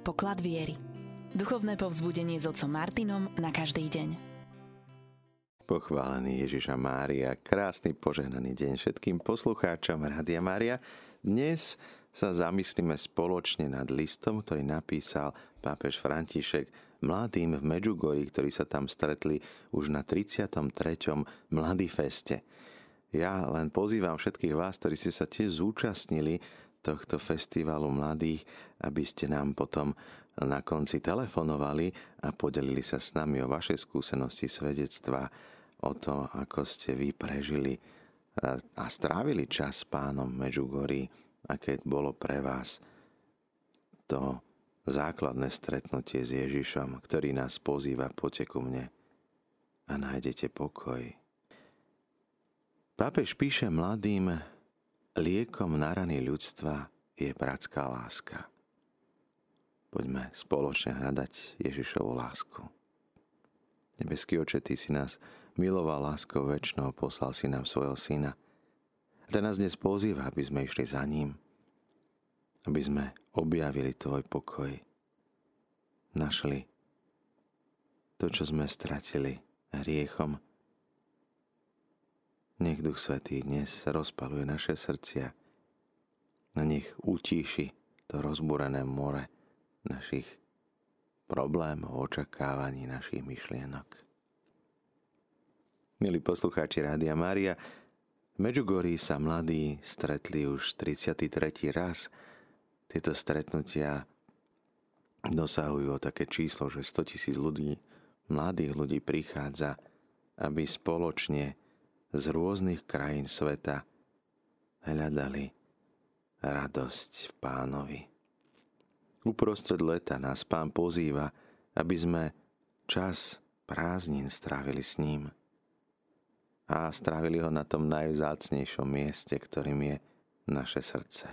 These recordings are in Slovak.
Poklad viery. Duchovné povzbudenie s otcom Martinom na každý deň. Pochválený Ježiša Mária, krásny požehnaný deň všetkým poslucháčom Rádia Mária. Dnes sa zamyslíme spoločne nad listom, ktorý napísal pápež František mladým v Medžugori, ktorí sa tam stretli už na 33. Mladý feste. Ja len pozývam všetkých vás, ktorí ste sa tiež zúčastnili tohto festivalu mladých, aby ste nám potom na konci telefonovali a podelili sa s nami o vaše skúsenosti, svedectva, o to, ako ste vy prežili a strávili čas s pánom Medžugorí, aké bolo pre vás to základné stretnutie s Ježišom, ktorý nás pozýva, poďte ku mne a nájdete pokoj. Pápež píše mladým, Liekom na rany ľudstva je bratská láska. Poďme spoločne hľadať Ježišovu lásku. Nebeský oče, Ty si nás miloval láskou väčšnou, poslal si nám svojho syna. A ten nás dnes pozýva, aby sme išli za ním, aby sme objavili Tvoj pokoj, našli to, čo sme stratili hriechom, nech Duch Svetý dnes rozpaluje naše srdcia a nech utíši to rozbúrené more našich problémov, očakávaní, našich myšlienok. Milí poslucháči Rádia Mária, v Medžugorí sa mladí stretli už 33. raz. Tieto stretnutia dosahujú také číslo, že 100 tisíc ľudí, mladých ľudí prichádza, aby spoločne z rôznych krajín sveta hľadali radosť v pánovi. Uprostred leta nás pán pozýva, aby sme čas prázdnin strávili s ním a strávili ho na tom najvzácnejšom mieste, ktorým je naše srdce.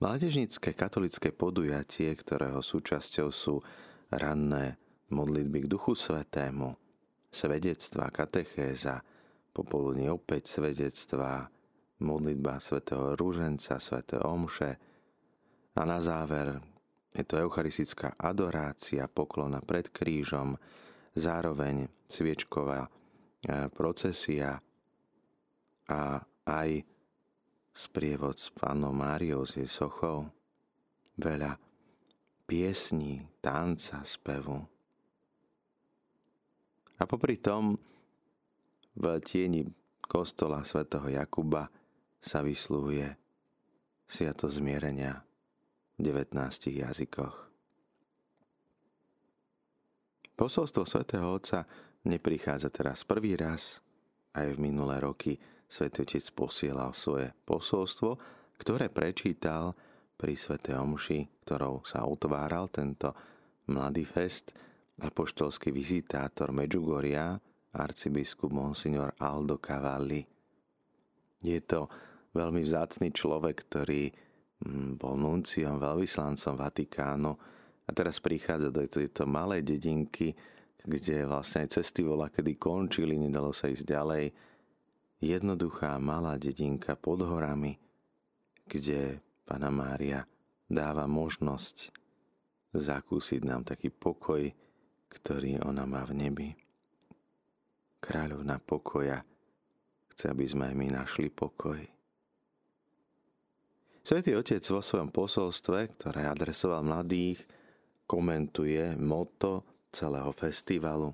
Mládežnické katolické podujatie, ktorého súčasťou sú ranné modlitby k Duchu Svetému, svedectva, katechéza, popoludní opäť svedectva, modlitba svätého Rúženca, svätého Omše a na záver je to eucharistická adorácia, poklona pred krížom, zároveň sviečková e, procesia a aj sprievod s pánom Máriou s jej sochou, veľa piesní, tanca, spevu. A popri tom v tieni kostola svätého Jakuba sa vysluhuje sviato zmierenia v 19 jazykoch. Posolstvo svätého Otca neprichádza teraz prvý raz, aj v minulé roky svätý Otec posielal svoje posolstvo, ktoré prečítal pri svätej Omši, ktorou sa utváral tento mladý fest – apoštolský vizitátor Medžugoria, arcibiskup Monsignor Aldo Cavalli. Je to veľmi vzácný človek, ktorý mm, bol nunciom, veľvyslancom Vatikánu a teraz prichádza do tejto malej dedinky, kde vlastne aj cesty vola, kedy končili, nedalo sa ísť ďalej. Jednoduchá malá dedinka pod horami, kde Pana Mária dáva možnosť zakúsiť nám taký pokoj, ktorý ona má v nebi. Kráľovna pokoja chce, aby sme aj my našli pokoj. Svetý Otec vo svojom posolstve, ktoré adresoval mladých, komentuje moto celého festivalu.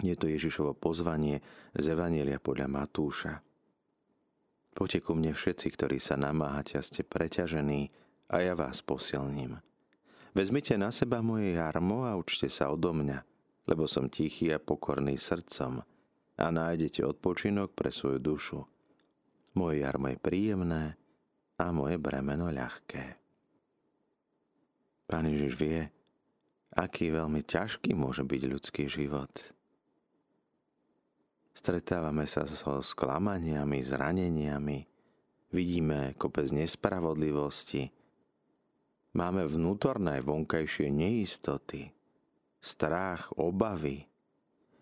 Je to Ježišovo pozvanie z Evanielia podľa Matúša. Poďte ku mne všetci, ktorí sa namáhate a ste preťažení, a ja vás posilním. Vezmite na seba moje jarmo a učte sa odo mňa, lebo som tichý a pokorný srdcom a nájdete odpočinok pre svoju dušu. Moje jarmo je príjemné a moje bremeno ľahké. Pán Ježiš vie, aký veľmi ťažký môže byť ľudský život. Stretávame sa so sklamaniami, zraneniami, vidíme kopec nespravodlivosti, Máme vnútorné vonkajšie neistoty, strach, obavy.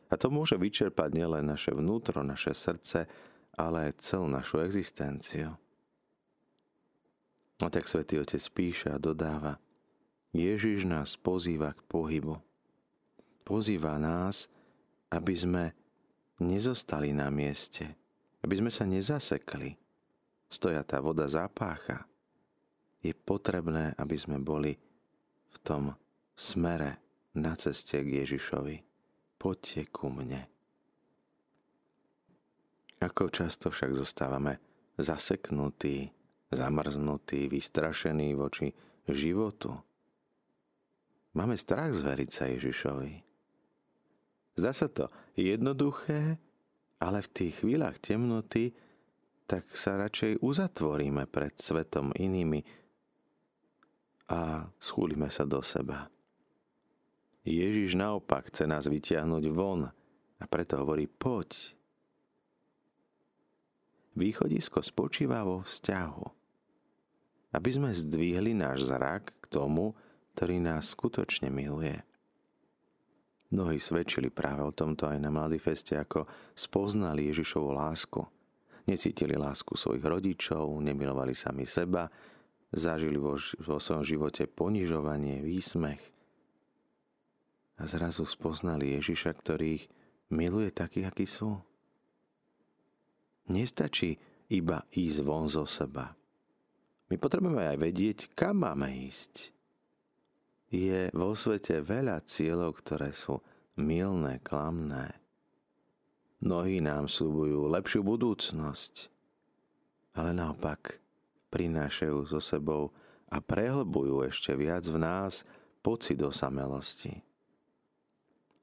A to môže vyčerpať nielen naše vnútro, naše srdce, ale aj celú našu existenciu. A tak svätý Otec píše a dodáva, Ježiš nás pozýva k pohybu. Pozýva nás, aby sme nezostali na mieste, aby sme sa nezasekli. Stoja tá voda zapácha. Je potrebné, aby sme boli v tom smere na ceste k Ježišovi. Poďte ku mne. Ako často však zostávame zaseknutí, zamrznutí, vystrašení voči životu. Máme strach zveriť sa Ježišovi. Zdá sa to jednoduché, ale v tých chvíľach temnoty tak sa radšej uzatvoríme pred svetom inými a schúlime sa do seba. Ježiš naopak chce nás vytiahnuť von a preto hovorí poď. Východisko spočíva vo vzťahu. Aby sme zdvihli náš zrak k tomu, ktorý nás skutočne miluje. Mnohí svedčili práve o tomto aj na Mladý feste, ako spoznali Ježišovu lásku. Necítili lásku svojich rodičov, nemilovali sami seba, zažili vo, vo svojom živote ponižovanie, výsmech, a zrazu spoznali Ježiša, ktorý ich miluje takých, akí sú. Nestačí iba ísť von zo seba. My potrebujeme aj vedieť, kam máme ísť. Je vo svete veľa cieľov, ktoré sú milné, klamné. Mnohí nám slúbujú lepšiu budúcnosť, ale naopak prinášajú so sebou a prehlbujú ešte viac v nás pocit osamelosti.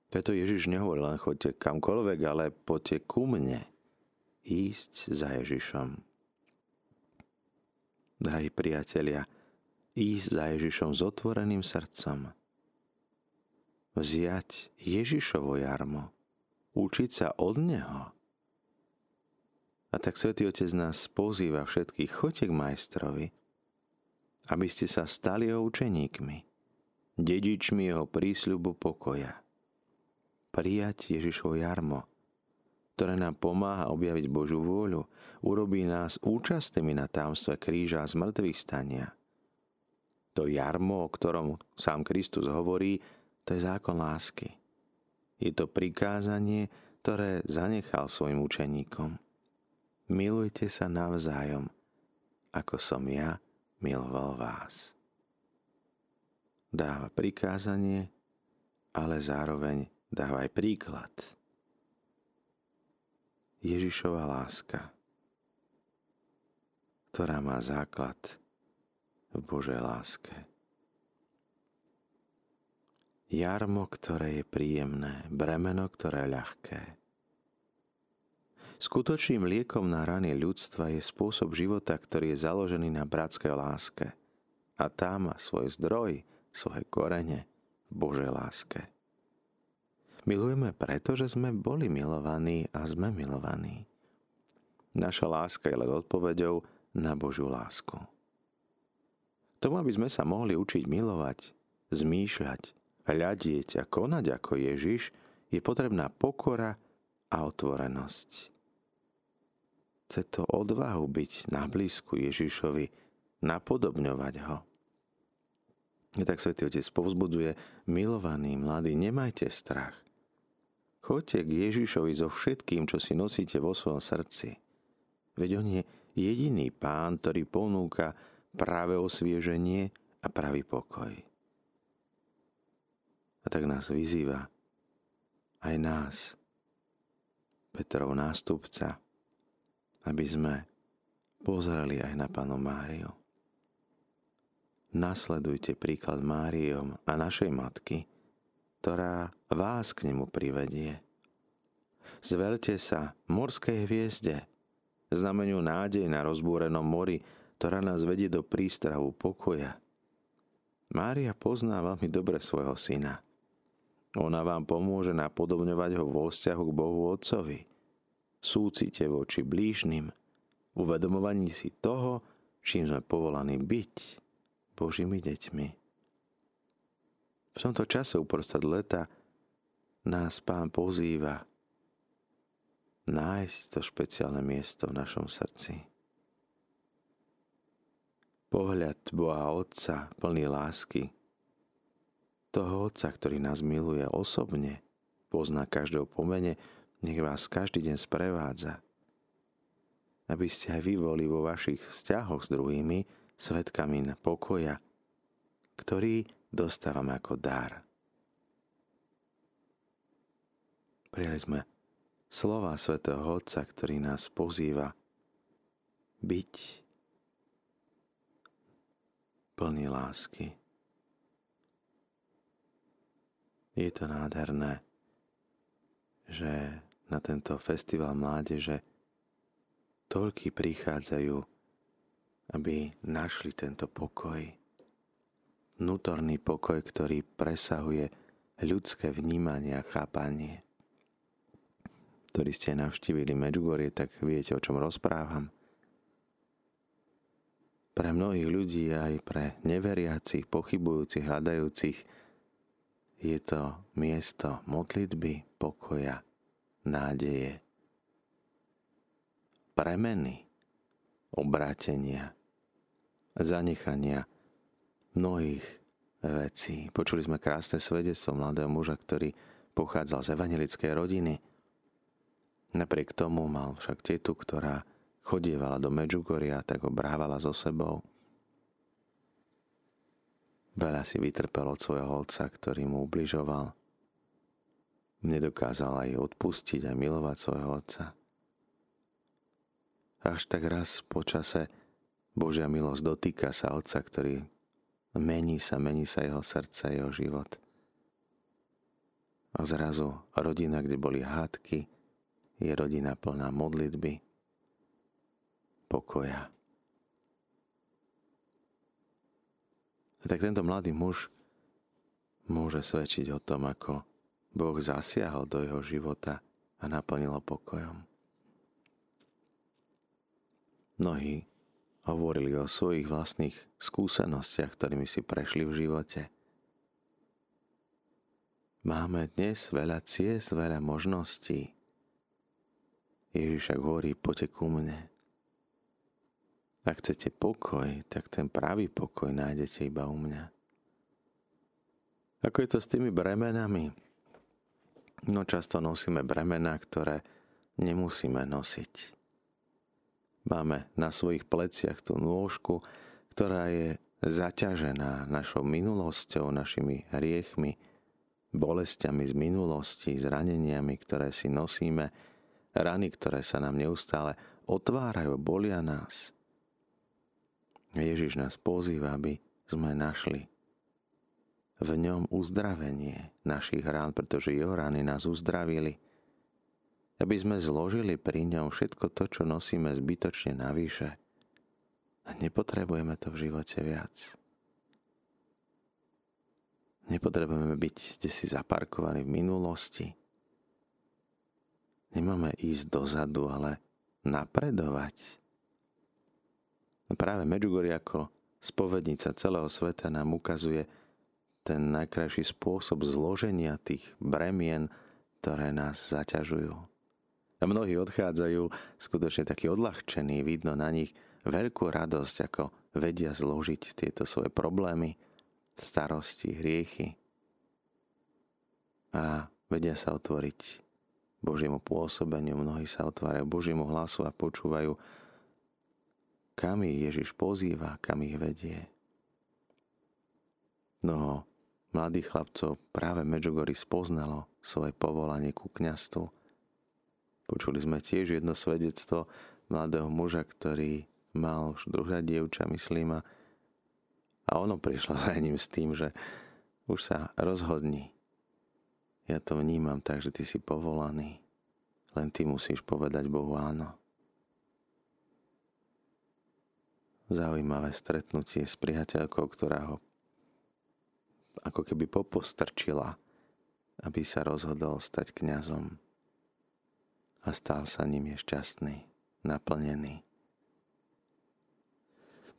Preto Ježiš nehovoril len choďte kamkoľvek, ale poďte ku mne ísť za Ježišom. Drahí priatelia, ísť za Ježišom s otvoreným srdcom. Vziať Ježišovo jarmo. Učiť sa od Neho. A tak Svetý Otec nás pozýva všetkých, choďte k majstrovi, aby ste sa stali jeho učeníkmi, dedičmi jeho prísľubu pokoja prijať Ježišovo jarmo, ktoré nám pomáha objaviť Božiu vôľu, urobí nás účastnými na támstve kríža a zmrtvých stania. To jarmo, o ktorom sám Kristus hovorí, to je zákon lásky. Je to prikázanie, ktoré zanechal svojim učeníkom. Milujte sa navzájom, ako som ja miloval vás. Dáva prikázanie, ale zároveň Dávaj príklad. Ježišova láska, ktorá má základ v Božej láske. Jarmo, ktoré je príjemné, bremeno, ktoré je ľahké. Skutočným liekom na rany ľudstva je spôsob života, ktorý je založený na bratskej láske. A tá má svoj zdroj, svoje korene v Božej láske. Milujeme preto, že sme boli milovaní a sme milovaní. Naša láska je len odpovedou na Božiu lásku. Tomu, aby sme sa mohli učiť milovať, zmýšľať, hľadieť a konať ako Ježiš, je potrebná pokora a otvorenosť. Chce to odvahu byť na blízku Ježišovi, napodobňovať ho. A tak Svetý Otec povzbudzuje, milovaní mladí, nemajte strach. Choďte k Ježišovi so všetkým, čo si nosíte vo svojom srdci. Veď on je jediný pán, ktorý ponúka práve osvieženie a pravý pokoj. A tak nás vyzýva aj nás, Petrov nástupca, aby sme pozreli aj na Panu Máriu. Nasledujte príklad Máriom a našej matky, ktorá vás k nemu privedie. Zverte sa morskej hviezde, znameniu nádej na rozbúrenom mori, ktorá nás vedie do prístrahu pokoja. Mária pozná veľmi dobre svojho syna. Ona vám pomôže napodobňovať ho vo vzťahu k Bohu Otcovi. Súcite voči blížnym, uvedomovaní si toho, čím sme povolaní byť Božími deťmi. V tomto čase uprostred leta nás Pán pozýva nájsť to špeciálne miesto v našom srdci. pohľad Boha Otca plný lásky, toho Otca, ktorý nás miluje osobne, pozná každého pomene, nech vás každý deň sprevádza. Aby ste aj vy boli vo vašich vzťahoch s druhými svetkami na pokoja, ktorý dostávame ako dar. Prijali sme slova svätého Otca, ktorý nás pozýva byť plný lásky. Je to nádherné, že na tento festival mládeže toľky prichádzajú, aby našli tento pokoj. Vnútorný pokoj, ktorý presahuje ľudské vnímanie a chápanie. Ktorí ste navštívili Medjugorje, tak viete, o čom rozprávam. Pre mnohých ľudí, aj pre neveriacich, pochybujúcich, hľadajúcich, je to miesto modlitby, pokoja, nádeje, premeny, obrátenia, zanechania mnohých vecí. Počuli sme krásne svedectvo mladého muža, ktorý pochádzal z evangelickej rodiny. Napriek tomu mal však tetu, ktorá chodievala do Medžugoria, tak ho brávala so sebou. Veľa si vytrpel od svojho otca, ktorý mu ubližoval. Nedokázal aj odpustiť a milovať svojho otca. Až tak raz po čase Božia milosť dotýka sa otca, ktorý mení sa, mení sa jeho srdce, jeho život. A zrazu rodina, kde boli hádky, je rodina plná modlitby, pokoja. A tak tento mladý muž môže svedčiť o tom, ako Boh zasiahol do jeho života a naplnil ho pokojom. Mnohí hovorili o svojich vlastných skúsenostiach, ktorými si prešli v živote. Máme dnes veľa ciest, veľa možností. Ježiš však hovorí, poďte ku mne. Ak chcete pokoj, tak ten pravý pokoj nájdete iba u mňa. Ako je to s tými bremenami? No často nosíme bremena, ktoré nemusíme nosiť. Máme na svojich pleciach tú nôžku, ktorá je zaťažená našou minulosťou, našimi hriechmi, bolestiami z minulosti, zraneniami, ktoré si nosíme, rany, ktoré sa nám neustále otvárajú, bolia nás. Ježiš nás pozýva, aby sme našli v ňom uzdravenie našich rán, pretože jeho rány nás uzdravili. Aby sme zložili pri ňom všetko to, čo nosíme zbytočne navyše. A nepotrebujeme to v živote viac. Nepotrebujeme byť kde si zaparkovaní v minulosti. Nemáme ísť dozadu, ale napredovať Práve Medjugorje ako spovednica celého sveta nám ukazuje ten najkrajší spôsob zloženia tých bremien, ktoré nás zaťažujú. A mnohí odchádzajú skutočne takí odľahčení, vidno na nich veľkú radosť, ako vedia zložiť tieto svoje problémy, starosti, hriechy a vedia sa otvoriť Božiemu pôsobeniu. Mnohí sa otvárajú Božiemu hlasu a počúvajú kam ich Ježiš pozýva, kam ich vedie. No, mladých chlapcov práve Medžugory spoznalo svoje povolanie ku kňastvu. Počuli sme tiež jedno svedectvo mladého muža, ktorý mal už druhá dievča, myslím, a ono prišlo za ním s tým, že už sa rozhodni. Ja to vnímam tak, že ty si povolaný. Len ty musíš povedať Bohu áno. zaujímavé stretnutie s priateľkou, ktorá ho ako keby popostrčila, aby sa rozhodol stať kňazom. A stal sa ním je šťastný, naplnený.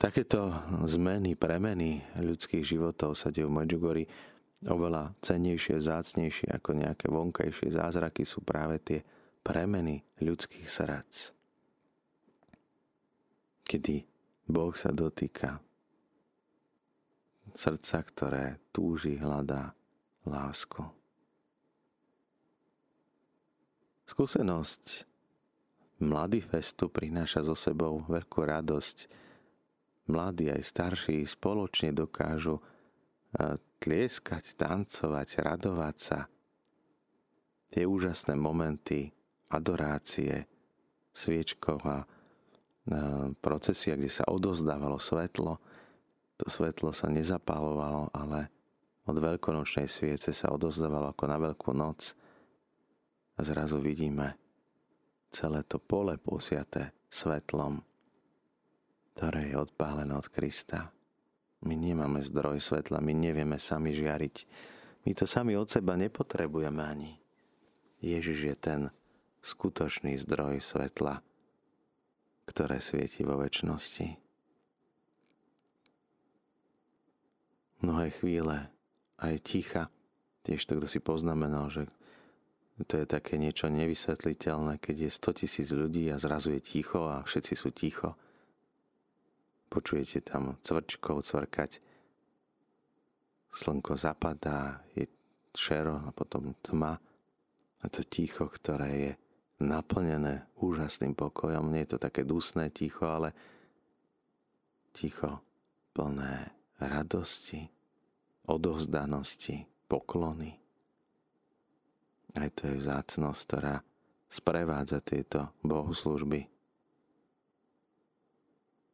Takéto zmeny, premeny ľudských životov sa dejú v Medjugorji oveľa cennejšie, zácnejšie ako nejaké vonkajšie zázraky sú práve tie premeny ľudských srdc. Kedy Boh sa dotýka srdca, ktoré túži, hľadá lásku. Skúsenosť mladý festu prináša so sebou veľkú radosť. Mladí aj starší spoločne dokážu e, tlieskať, tancovať, radovať sa. Tie úžasné momenty adorácie, sviečková e, procesia, kde sa odozdávalo svetlo. To svetlo sa nezapálovalo, ale od veľkonočnej sviece sa odozdávalo ako na veľkú noc a zrazu vidíme celé to pole posiaté svetlom, ktoré je odpálené od Krista. My nemáme zdroj svetla, my nevieme sami žiariť. My to sami od seba nepotrebujeme ani. Ježiš je ten skutočný zdroj svetla, ktoré svieti vo väčšnosti. Mnohé chvíle, aj ticha, tiež to, kto si poznamenal, že to je také niečo nevysvetliteľné, keď je 100 tisíc ľudí a zrazu je ticho a všetci sú ticho. Počujete tam cvrčkov cvrkať. Slnko zapadá, je šero a potom tma. A to ticho, ktoré je naplnené úžasným pokojom. Nie je to také dusné ticho, ale ticho plné radosti, odovzdanosti, poklony. Aj to je vzácnosť, ktorá sprevádza tieto bohoslužby.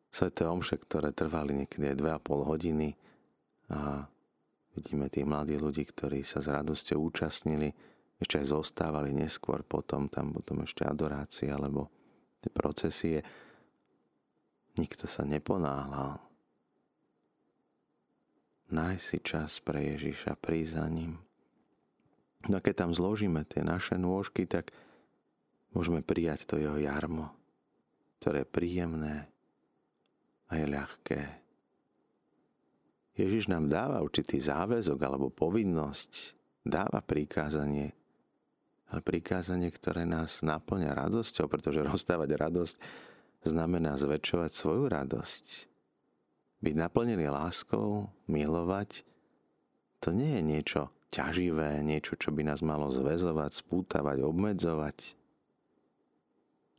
Sveté omše, ktoré trvali niekedy aj 2,5 hodiny a vidíme tých mladých ľudí, ktorí sa s radosťou účastnili, ešte aj zostávali neskôr potom, tam potom ešte adorácia, alebo tie procesie. Nikto sa neponáhľal. Nájsť si čas pre Ježiša, prísť za ním. No a keď tam zložíme tie naše nôžky, tak môžeme prijať to jeho jarmo, ktoré je príjemné a je ľahké. Ježiš nám dáva určitý záväzok alebo povinnosť, dáva prikázanie, ale prikázanie, ktoré nás naplňa radosťou, pretože rozdávať radosť znamená zväčšovať svoju radosť. Byť naplnený láskou, milovať, to nie je niečo ťaživé, niečo, čo by nás malo zväzovať, spútavať, obmedzovať.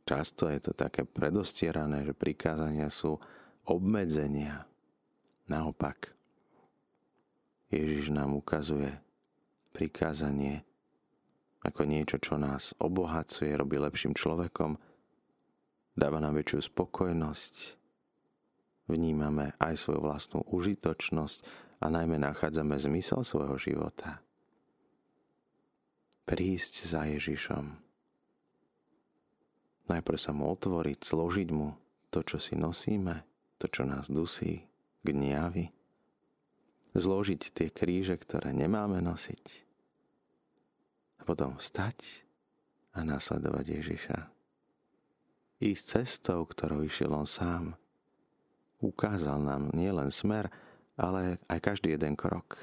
Často je to také predostierané, že prikázania sú obmedzenia. Naopak, Ježiš nám ukazuje prikázanie ako niečo, čo nás obohacuje, robí lepším človekom, dáva nám väčšiu spokojnosť, vnímame aj svoju vlastnú užitočnosť a najmä nachádzame zmysel svojho života. Prísť za Ježišom. Najprv sa mu otvoriť, zložiť mu to, čo si nosíme, to, čo nás dusí, gniavy. Zložiť tie kríže, ktoré nemáme nosiť. A potom vstať a nasledovať Ježiša. Ísť cestou, ktorou išiel on sám. Ukázal nám nielen smer, ale aj každý jeden krok.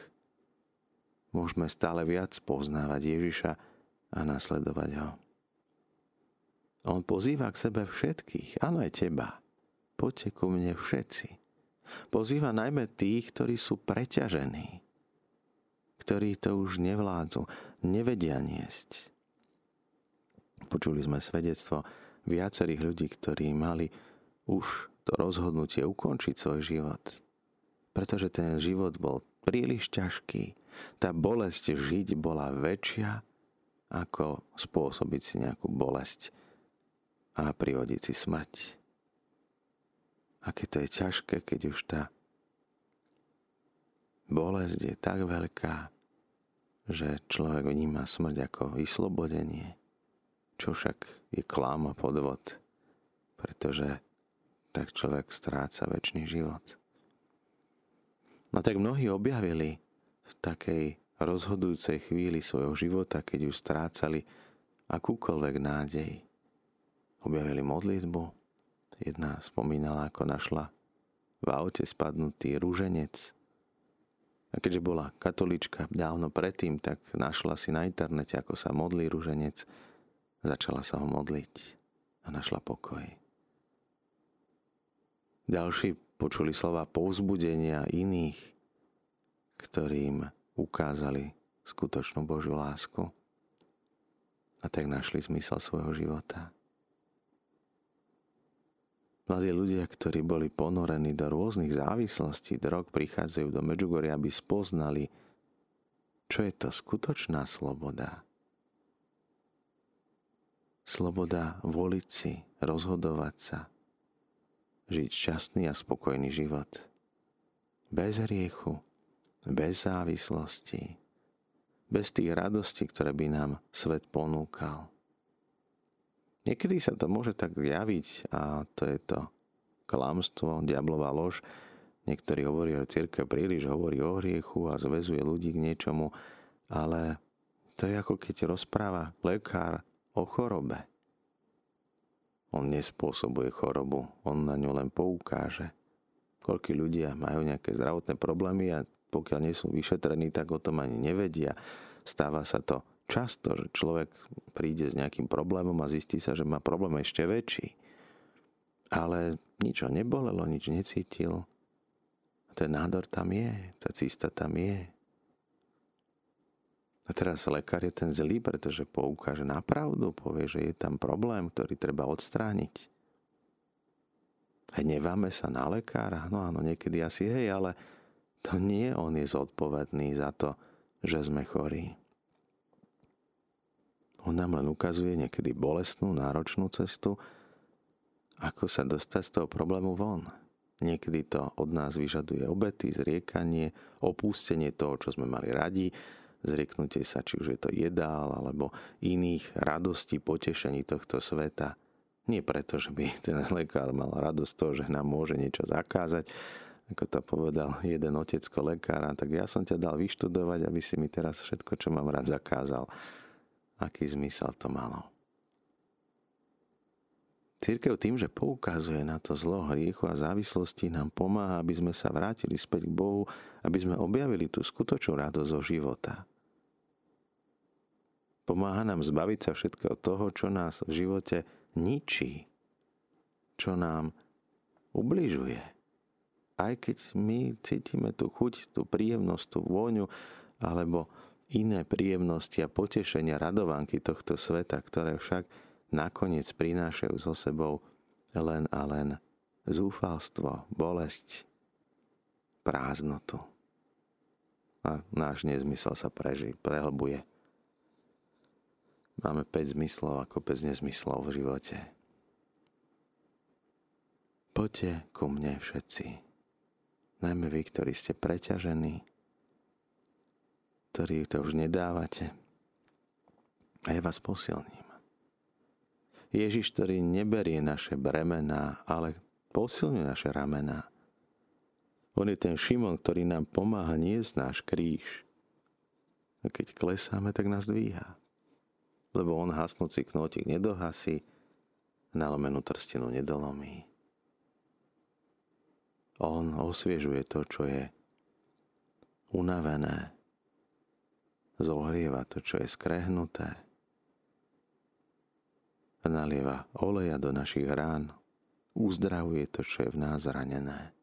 Môžeme stále viac poznávať Ježiša a nasledovať ho. On pozýva k sebe všetkých, áno aj teba. Poďte ku mne všetci. Pozýva najmä tých, ktorí sú preťažení, ktorí to už nevládzu, nevedia niesť. Počuli sme svedectvo viacerých ľudí, ktorí mali už to rozhodnutie ukončiť svoj život – pretože ten život bol príliš ťažký. Tá bolesť žiť bola väčšia, ako spôsobiť si nejakú bolesť a privodiť si smrť. Aké to je ťažké, keď už tá bolesť je tak veľká, že človek vníma smrť ako vyslobodenie, čo však je klám a podvod, pretože tak človek stráca väčší život. No tak mnohí objavili v takej rozhodujúcej chvíli svojho života, keď už strácali akúkoľvek nádej. Objavili modlitbu. Jedna spomínala, ako našla v aute spadnutý rúženec. A keďže bola katolička dávno predtým, tak našla si na internete, ako sa modlí rúženec. Začala sa ho modliť a našla pokoj. Ďalší počuli slova povzbudenia iných, ktorým ukázali skutočnú Božiu lásku a tak našli zmysel svojho života. Mladí ľudia, ktorí boli ponorení do rôznych závislostí drog, prichádzajú do Medžugoria, aby spoznali, čo je to skutočná sloboda. Sloboda voliť si, rozhodovať sa, žiť šťastný a spokojný život. Bez riechu, bez závislosti, bez tých radostí, ktoré by nám svet ponúkal. Niekedy sa to môže tak javiť a to je to klamstvo, diablová lož. Niektorí hovorí, že církev príliš hovorí o hriechu a zväzuje ľudí k niečomu, ale to je ako keď rozpráva lekár o chorobe. On nespôsobuje chorobu, on na ňu len poukáže. Koľko ľudia majú nejaké zdravotné problémy a pokiaľ nie sú vyšetrení, tak o tom ani nevedia. Stáva sa to často, že človek príde s nejakým problémom a zistí sa, že má problém ešte väčší. Ale nič ho nebolelo, nič necítil. Ten nádor tam je, tá cista tam je. A teraz lekár je ten zlý, pretože poukáže na pravdu, povie, že je tam problém, ktorý treba odstrániť. Hneváme sa na lekára? No áno, niekedy asi hej, ale to nie on je zodpovedný za to, že sme chorí. On nám len ukazuje niekedy bolestnú, náročnú cestu, ako sa dostať z toho problému von. Niekedy to od nás vyžaduje obety, zriekanie, opustenie toho, čo sme mali radi, zrieknutie sa, či už je to jedál, alebo iných radostí, potešení tohto sveta. Nie preto, že by ten lekár mal radosť toho, že nám môže niečo zakázať, ako to povedal jeden otecko lekára, tak ja som ťa dal vyštudovať, aby si mi teraz všetko, čo mám rád, zakázal aký zmysel to malo. Církev tým, že poukazuje na to zlo hriechu a závislosti, nám pomáha, aby sme sa vrátili späť k Bohu, aby sme objavili tú skutočnú radosť zo života. Pomáha nám zbaviť sa všetkého toho, čo nás v živote ničí, čo nám ubližuje. Aj keď my cítime tú chuť, tú príjemnosť, tú vôňu, alebo iné príjemnosti a potešenia radovánky tohto sveta, ktoré však nakoniec prinášajú so sebou len a len zúfalstvo, bolesť, prázdnotu. A náš nezmysel sa preží, prehlbuje. Máme 5 zmyslov ako 5 nezmyslov v živote. Poďte ku mne všetci, najmä vy, ktorí ste preťažení, ktorí to už nedávate. A ja vás posilním. Ježiš, ktorý neberie naše bremená, ale posilňuje naše ramená. On je ten Šimon, ktorý nám pomáha niesť náš kríž. A keď klesáme, tak nás dvíha. Lebo on hasnúci knótik nedohasí, nalomenú trstinu nedolomí. On osviežuje to, čo je unavené, zohrieva to, čo je skrehnuté nalieva oleja do našich rán, uzdravuje to, čo je v nás ranené.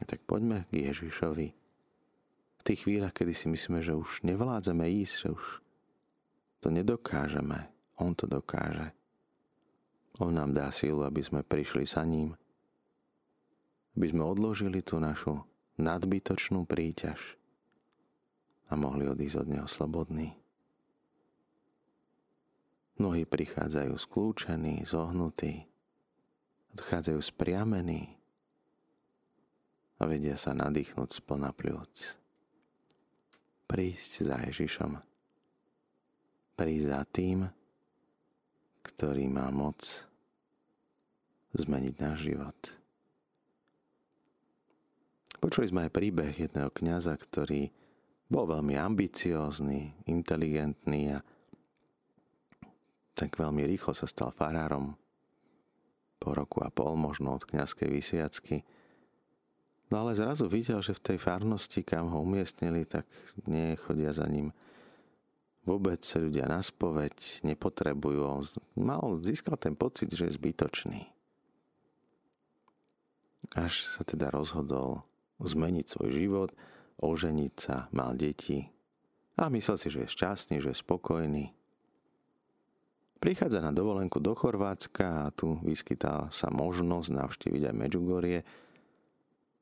A tak poďme k Ježišovi. V tých chvíľach, kedy si myslíme, že už nevládzeme ísť, že už to nedokážeme, On to dokáže. On nám dá sílu, aby sme prišli sa ním, aby sme odložili tú našu nadbytočnú príťaž, a mohli odísť od neho slobodní. Mnohí prichádzajú skľúčení, zohnutí, odchádzajú spriamení a vedia sa nadýchnúť z plna pľúc. Prísť za Ježišom. Prísť za tým, ktorý má moc zmeniť náš život. Počuli sme aj príbeh jedného kňaza, ktorý bol veľmi ambiciózny, inteligentný a tak veľmi rýchlo sa stal farárom. Po roku a pol možno od kniazkej vysviacky. No ale zrazu videl, že v tej farnosti, kam ho umiestnili, tak nie chodia za ním vôbec ľudia na spoveď, nepotrebujú. Mal, získal ten pocit, že je zbytočný. Až sa teda rozhodol zmeniť svoj život oženiť sa, mal deti a myslel si, že je šťastný, že je spokojný. Prichádza na dovolenku do Chorvátska a tu vyskytá sa možnosť navštíviť aj Medžugorie.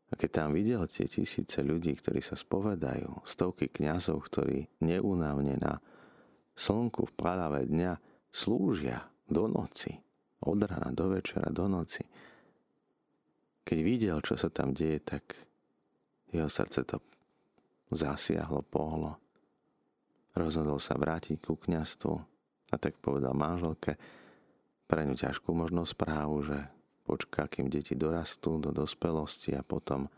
A keď tam videl tie tisíce ľudí, ktorí sa spovedajú, stovky kňazov, ktorí neúnavne na slnku v padavé dňa slúžia do noci, od rána do večera, do noci. Keď videl, čo sa tam deje, tak jeho srdce to zasiahlo, pohlo. Rozhodol sa vrátiť ku kňastvu, a tak povedal manželke pre ňu ťažkú možno správu, že počká, kým deti dorastú do dospelosti a potom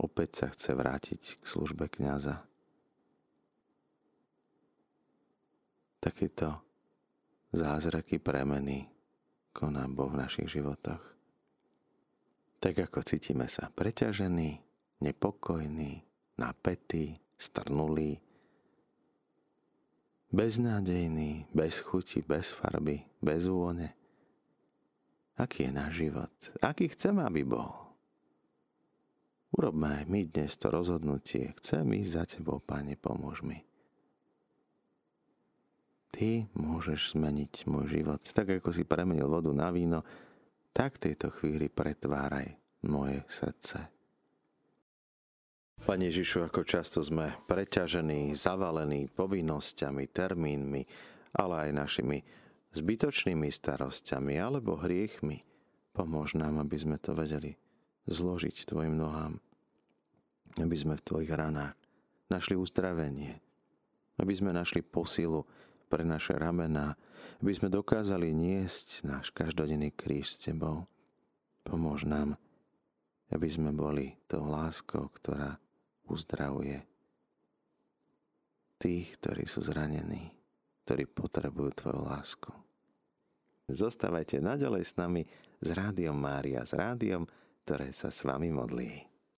opäť sa chce vrátiť k službe kniaza. Takéto zázraky premeny koná Boh v našich životoch. Tak ako cítime sa preťažení, nepokojní, napätí, strnulí, beznádejný, bez chuti, bez farby, bez úvone. Aký je náš život? Aký chceme, aby bol? Urobme aj my dnes to rozhodnutie. Chcem ísť za tebou, Pane, pomôž mi. Ty môžeš zmeniť môj život. Tak ako si premenil vodu na víno, tak v tejto chvíli pretváraj moje srdce. Pane Ježišu, ako často sme preťažení, zavalení povinnosťami, termínmi, ale aj našimi zbytočnými starosťami alebo hriechmi. Pomôž nám, aby sme to vedeli zložiť Tvojim nohám. Aby sme v Tvojich ranách našli uzdravenie. Aby sme našli posilu pre naše ramená. Aby sme dokázali niesť náš každodenný kríž s Tebou. Pomôž nám, aby sme boli tou láskou, ktorá uzdravuje tých, ktorí sú zranení, ktorí potrebujú Tvoju lásku. Zostávajte naďalej s nami s Rádiom Mária, s rádiom, ktoré sa s vami modlí.